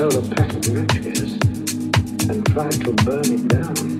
stole a pack of matches and tried to burn it down.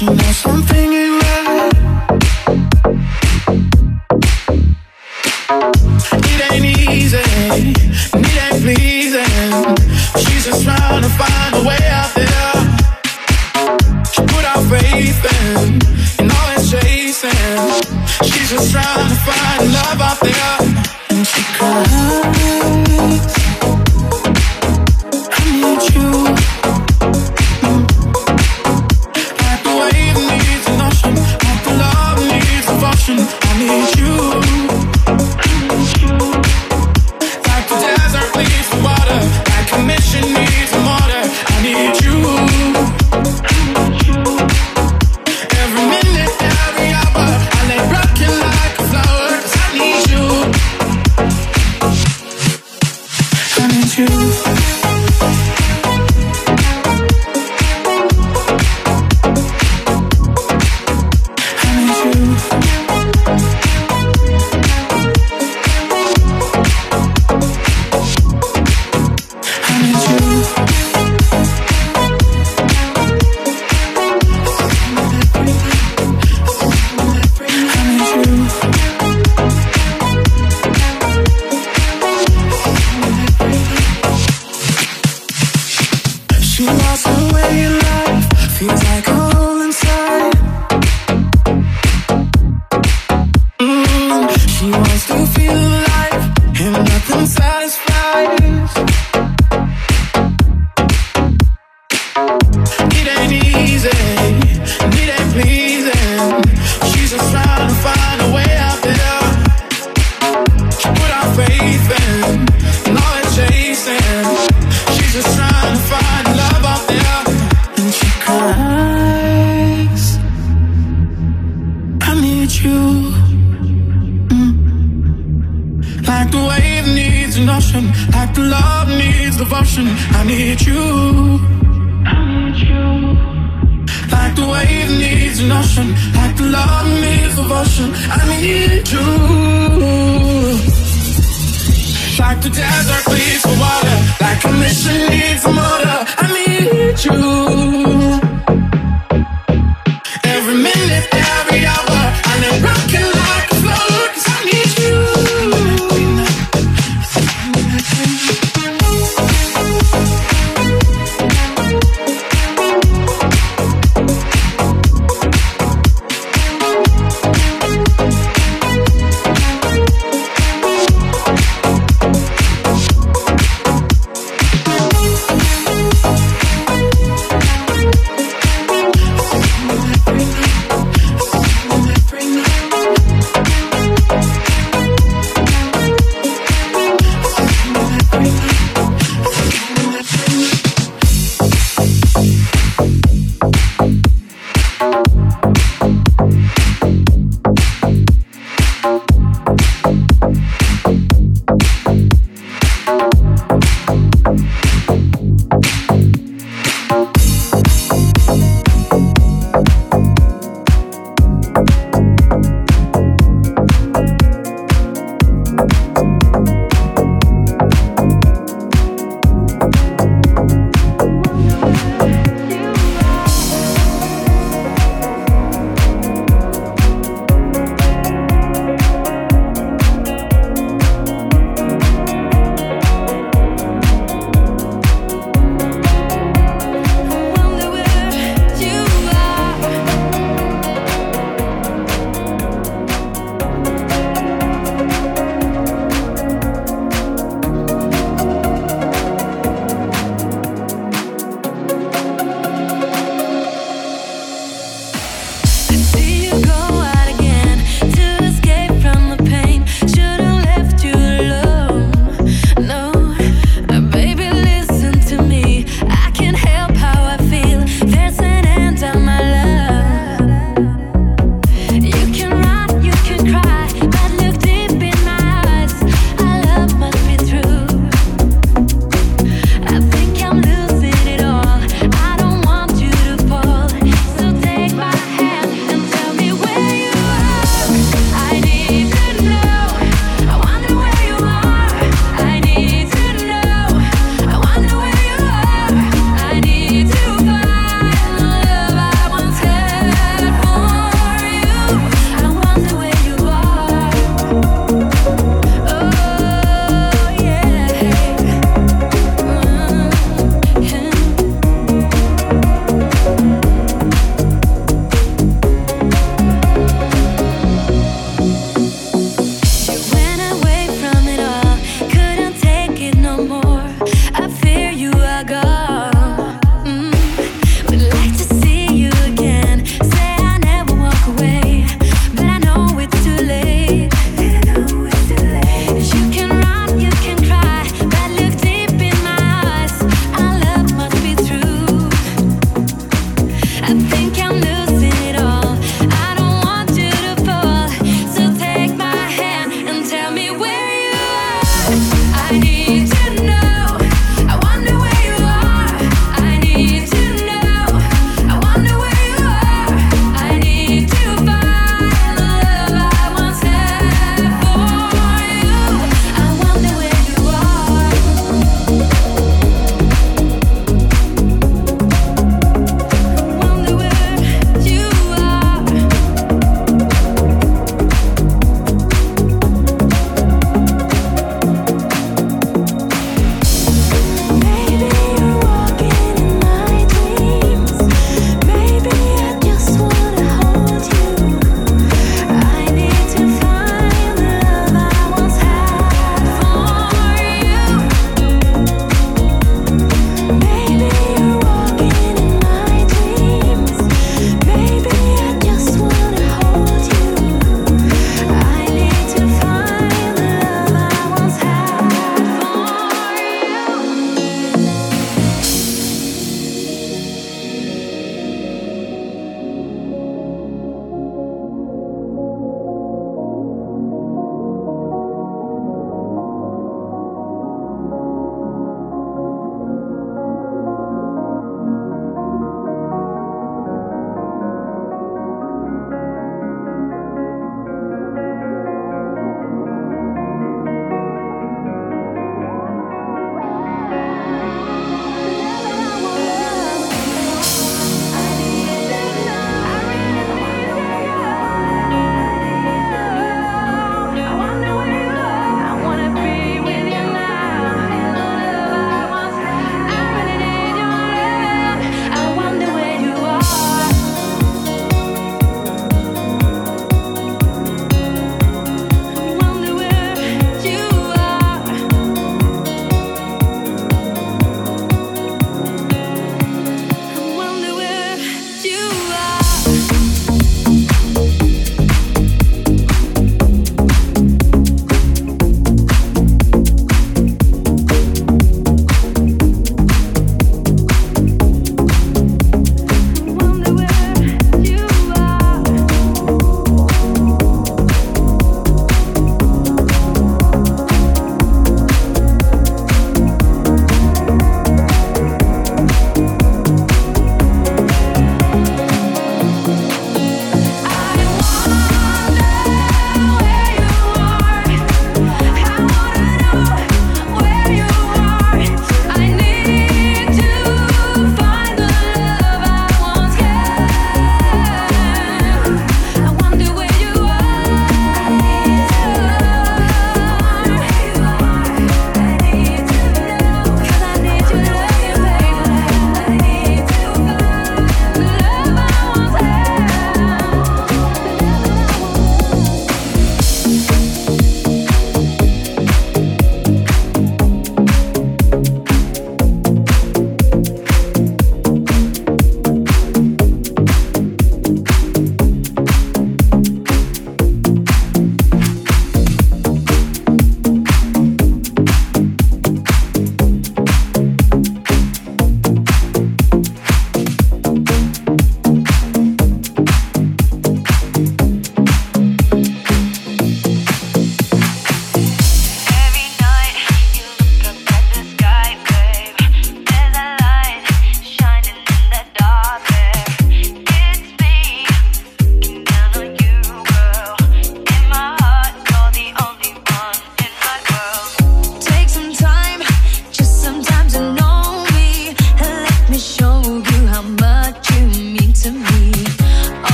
She knows something ain't right. It ain't easy, and it ain't pleasing. She's just trying to find a way out there. She put out faith in, and all it's chasing. She's just trying to find.